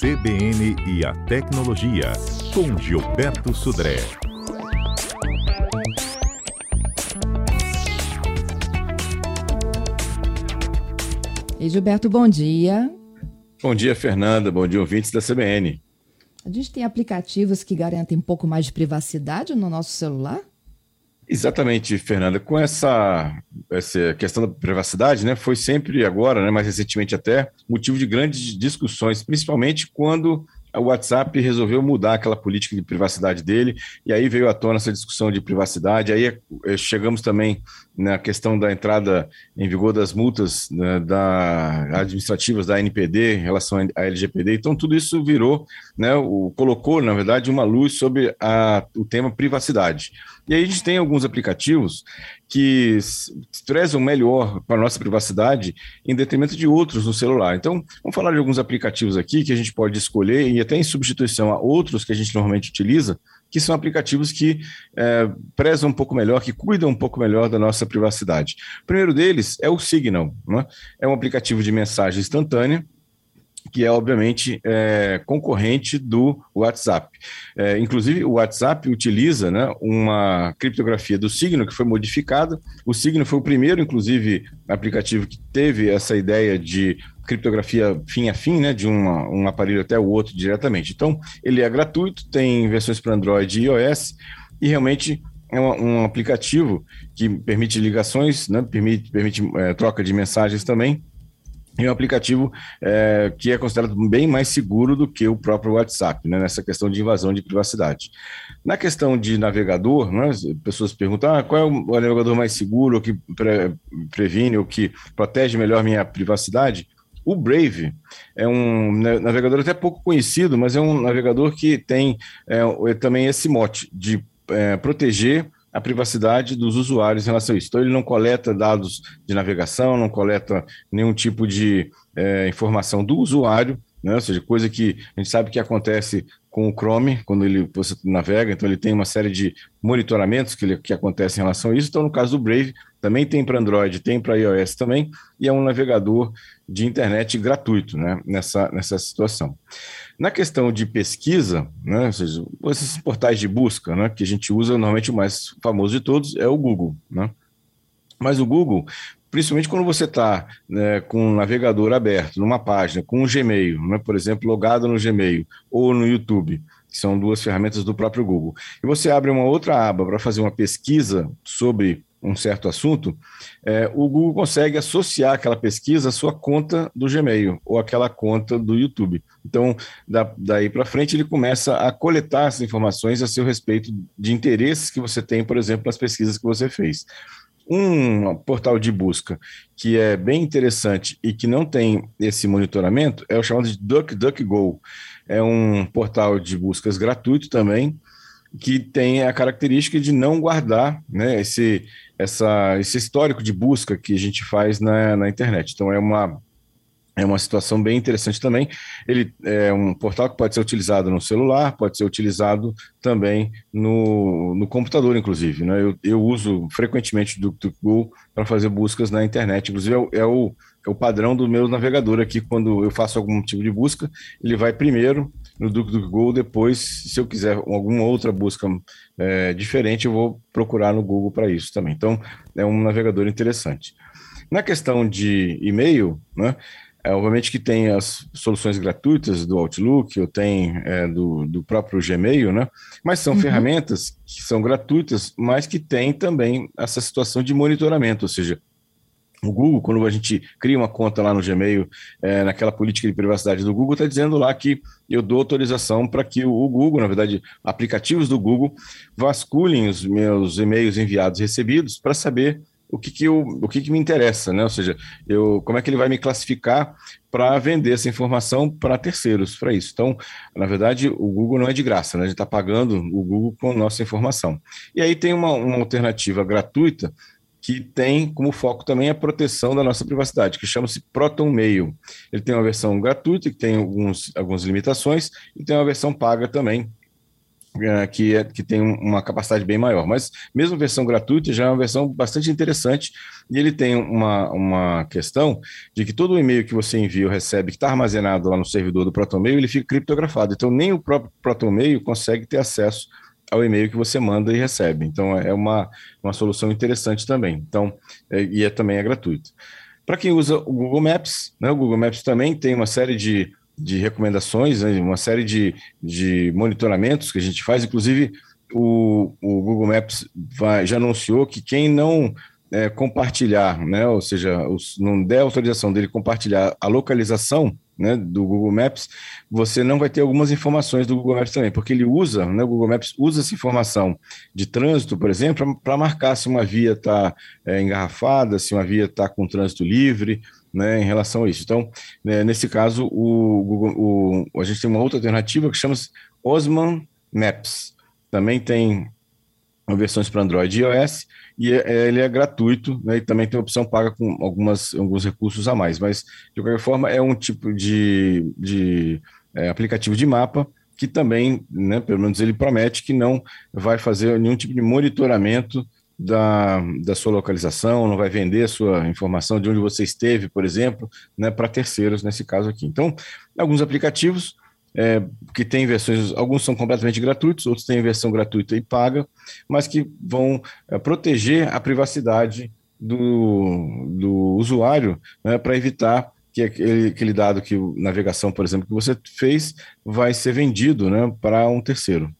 CBN e a Tecnologia, com Gilberto Sudré. E Gilberto, bom dia. Bom dia, Fernanda. Bom dia, ouvintes da CBN. A gente tem aplicativos que garantem um pouco mais de privacidade no nosso celular? Exatamente, Fernanda. Com essa, essa questão da privacidade, né, foi sempre agora, né, mais recentemente até, motivo de grandes discussões, principalmente quando o WhatsApp resolveu mudar aquela política de privacidade dele, e aí veio à tona essa discussão de privacidade. Aí eh, chegamos também na questão da entrada em vigor das multas né, da, administrativas da NPD em relação à LGPD. Então, tudo isso virou, né, o, colocou, na verdade, uma luz sobre a, o tema privacidade. E aí a gente tem alguns aplicativos que prezam melhor para a nossa privacidade em detrimento de outros no celular. Então, vamos falar de alguns aplicativos aqui que a gente pode escolher e até em substituição a outros que a gente normalmente utiliza, que são aplicativos que é, prezam um pouco melhor, que cuidam um pouco melhor da nossa privacidade. O primeiro deles é o Signal, né? é um aplicativo de mensagem instantânea que é obviamente é, concorrente do WhatsApp. É, inclusive, o WhatsApp utiliza né, uma criptografia do Signo que foi modificada. O Signo foi o primeiro, inclusive, aplicativo que teve essa ideia de criptografia fim a fim, né, de uma, um aparelho até o outro diretamente. Então, ele é gratuito, tem versões para Android e iOS, e realmente é um, aplicativo que permite ligações, né, permite, permite é, troca de mensagens também, e um aplicativo é, que é considerado bem mais seguro do que o próprio WhatsApp, né, nessa questão de invasão de privacidade. Na questão de navegador, né, as pessoas perguntam ah, qual é o navegador mais seguro, que pre previne, ou que protege melhor minha privacidade. O Brave é um navegador até pouco conhecido, mas é um navegador que tem é, também esse mote de é, proteger a privacidade dos usuários em relação a isso. Então, ele não coleta dados de navegação, não coleta nenhum tipo de é, informação do usuário, né? ou seja, coisa que a gente sabe que acontece com o Chrome, quando ele, você navega, então ele tem uma série de monitoramentos que, ele, que acontecem em relação a isso. Então, no caso do Brave, também tem para Android, tem para iOS também, e é um navegador de internet gratuito né? nessa, nessa situação. Na questão de pesquisa, né, ou seja, esses portais de busca né, que a gente usa, normalmente o mais famoso de todos é o Google. Né? Mas o Google, principalmente quando você está né, com o navegador aberto numa página, com o Gmail, né, por exemplo, logado no Gmail ou no YouTube, que são duas ferramentas do próprio Google, e você abre uma outra aba para fazer uma pesquisa sobre um certo assunto, é, o Google consegue associar aquela pesquisa à sua conta do Gmail ou aquela conta do YouTube. Então, da, daí para frente, ele começa a coletar essas informações a seu respeito de interesses que você tem, por exemplo, nas pesquisas que você fez. Um portal de busca que é bem interessante e que não tem esse monitoramento é o chamado de DuckDuckGo. É um portal de buscas gratuito também, que tem a característica de não guardar né, esse, essa, esse histórico de busca que a gente faz na, na internet. Então, é uma, é uma situação bem interessante também. Ele é um portal que pode ser utilizado no celular, pode ser utilizado também no, no computador, inclusive. Né? Eu, eu uso frequentemente o DuckDuckGo para fazer buscas na internet. Inclusive, é é o, é o padrão do meu navegador aqui. Quando eu faço algum tipo de busca, ele vai primeiro no DuckDuckGo, depois, se eu quiser alguma outra busca é, diferente, eu vou procurar no Google para isso também. Então, é um navegador interessante. Na questão de e-mail, né, é, obviamente que tem as soluções gratuitas do Outlook, eu tenho é, do, do próprio Gmail, né? Mas são uhum. ferramentas que são gratuitas, mas que têm também essa situação de monitoramento, ou seja, o Google, quando a gente cria uma conta lá no Gmail, é, naquela política de privacidade do Google, está dizendo lá que eu dou autorização para que o Google, na verdade, aplicativos do Google, vasculhem os meus e-mails enviados e recebidos para saber o que, que, eu, o que, que me interessa, né? Ou seja, eu, como é que ele vai me classificar para vender essa informação para terceiros, para isso. Então, na verdade, o Google não é de graça, né? A gente está pagando o Google com nossa informação. E aí tem uma, uma alternativa gratuita que tem como foco também a proteção da nossa privacidade, que chama-se Proton Mail. Ele tem uma versão gratuita, que tem alguns, algumas limitações, e tem uma versão paga também, é, que, é, que tem uma capacidade bem maior. Mas mesmo versão gratuita já é uma versão bastante interessante e ele tem uma, uma questão de que todo o e-mail que você envia ou recebe, que está armazenado lá no servidor do ProtonMail, ele fica criptografado. Então nem o próprio ProtonMail consegue ter acesso ao e-mail que você manda e recebe. Então é uma, uma solução interessante também. Então, é, e é, também é gratuito. Para quem usa o Google Maps, né, o Google Maps também tem uma série de de recomendações, né, uma série de, de monitoramentos que a gente faz, inclusive o, o Google Maps vai, já anunciou que quem não é, compartilhar, né, ou seja, os, não der autorização dele compartilhar a localização né, do Google Maps, você não vai ter algumas informações do Google Maps também, porque ele usa, né, o Google Maps usa essa informação de trânsito, por exemplo, para marcar se uma via está é, engarrafada, se uma via está com trânsito livre, né, em relação a isso. Então, né, nesse caso, o, Google, o, a gente tem uma outra alternativa que chama-se Osman Maps. Também tem versões para Android e iOS, e é, é, ele é gratuito, né, e também tem opção paga com algumas, alguns recursos a mais, mas de qualquer forma é um tipo de, de é, aplicativo de mapa que também, né, pelo menos ele promete que não vai fazer nenhum tipo de monitoramento da, da sua localização, não vai vender a sua informação de onde você esteve, por exemplo, né, para terceiros nesse caso aqui. Então, alguns aplicativos é, que têm versões, alguns são completamente gratuitos, outros têm versão gratuita e paga, mas que vão é, proteger a privacidade do, do usuário né, para evitar que aquele, aquele, dado que navegação, por exemplo, que você fez, vai ser vendido né, para um terceiro.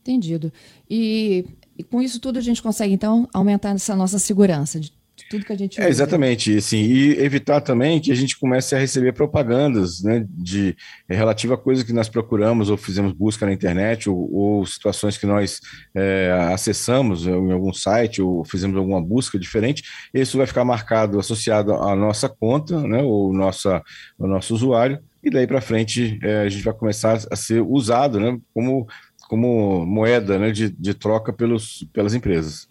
Entendido. E, e, com isso tudo a gente consegue, então, aumentar essa nossa segurança de tudo que a gente é, exatamente, assim, e evitar também que a gente comece a receber propagandas, né, de é, relativa a coisas que nós procuramos ou fizemos busca na internet ou, ou situações que nós é, acessamos em algum site ou fizemos alguma busca diferente, isso vai ficar marcado, associado à nossa conta, né, ou nossa, ao nosso usuário, e daí para frente é, a gente vai começar a ser usado, né, como como moeda né, de, de troca pelos, pelas empresas.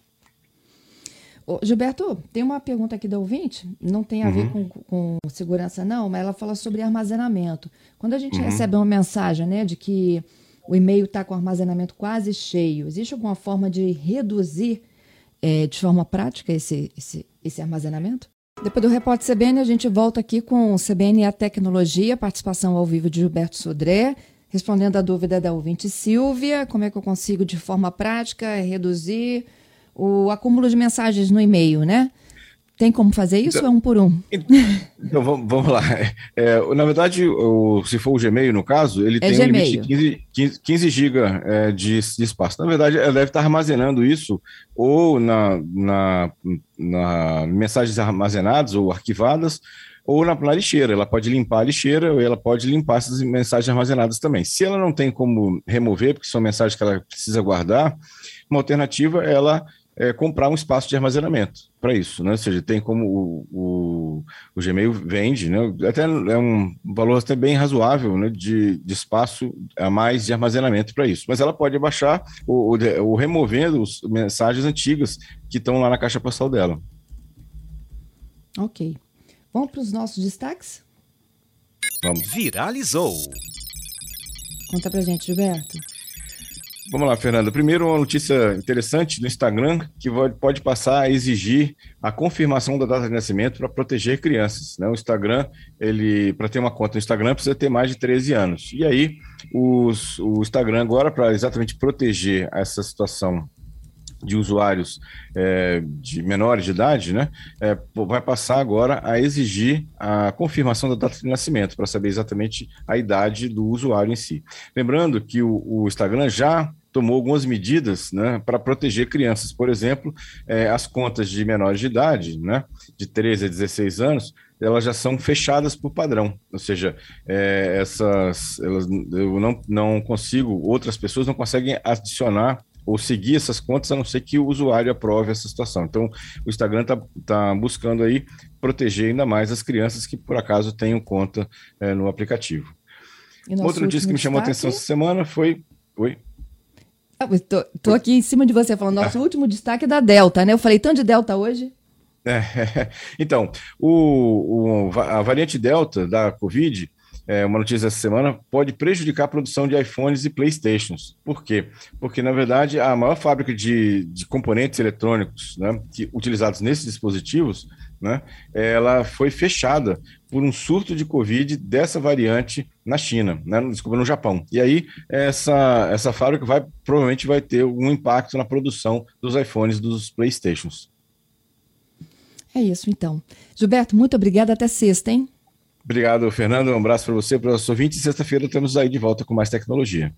Gilberto, tem uma pergunta aqui da ouvinte, não tem a uhum. ver com, com, segurança não, mas ela fala sobre armazenamento. Quando a gente uhum. recebe uma mensagem né, de que o e-mail está com armazenamento quase cheio, existe alguma forma de reduzir é, de forma prática esse, esse, esse armazenamento? Depois do Repórter CBN, a gente volta aqui com o CBN e a Tecnologia, participação ao vivo de Gilberto Sodré, respondendo a dúvida da ouvinte Silvia, como é que eu consigo de forma prática reduzir o acúmulo de mensagens no e-mail, né? Tem como fazer isso então, ou é um por um? Então, vamos, vamos lá. É, na verdade, o, se for o Gmail, no caso, ele é tem Gmail. um limite de 15, 15, 15 GB é, de, de, espaço. Na verdade, ela deve estar armazenando isso ou na, na, na mensagens armazenadas ou arquivadas, ou na, na, lixeira. Ela pode limpar a lixeira ou ela pode limpar essas mensagens armazenadas também. Se ela não tem como remover, porque são mensagens que ela precisa guardar, uma alternativa é ela é, comprar um espaço de armazenamento para isso, né? Ou seja, tem como o, o, o, Gmail vende, né? Até é um valor até bem razoável, né? De, de espaço a mais de armazenamento para isso. Mas ela pode baixar ou, ou removendo as mensagens antigas que estão lá na caixa postal dela. Ok. Vamos para os nossos destaques? Vamos. Viralizou. Conta para gente, Gilberto. Vamos lá, Fernanda. Primeiro, uma notícia interessante no Instagram que pode passar a exigir a confirmação da data de nascimento para proteger crianças. Né? O Instagram, ele para ter uma conta no Instagram precisa ter mais de 13 anos. E aí, os, o Instagram agora para exatamente proteger essa situação de usuários é, de menores de idade, né, é, vai passar agora a exigir a confirmação da data de nascimento para saber exatamente a idade do usuário em si. Lembrando que o, o Instagram já tomou algumas medidas né, para proteger crianças. Por exemplo, é, as contas de menores de idade, né, de 13 a 16 anos, elas já são fechadas por padrão. Ou seja, é, essas, elas, eu não, não consigo, outras pessoas não conseguem adicionar ou seguir essas contas, a não ser que o usuário aprove essa situação. Então, o Instagram está tá buscando aí proteger ainda mais as crianças que, por acaso, tenham conta é, no aplicativo. Outra notícia que me chamou a atenção essa semana foi... Oi? Estou ah, aqui em cima de você falando, nosso ah. último destaque é da Delta, né? Eu falei tanto de Delta hoje. É, então, o, o, a variante Delta da Covid, é, uma notícia essa semana, pode prejudicar a produção de iPhones e Playstations. Por quê? Porque, na verdade, a maior fábrica de, de componentes eletrônicos né, que, utilizados nesses dispositivos, né, ela foi fechada por um surto de Covid dessa variante na China, né, desculpa, no Japão. E aí, essa, essa fábrica vai provavelmente vai ter um impacto na produção dos iPhones dos Playstations. É isso, então. Gilberto, muito obrigada. Até sexta, hein? Obrigado, Fernando. Um abraço para você, para o nosso. Sexta-feira estamos aí de volta com mais tecnologia.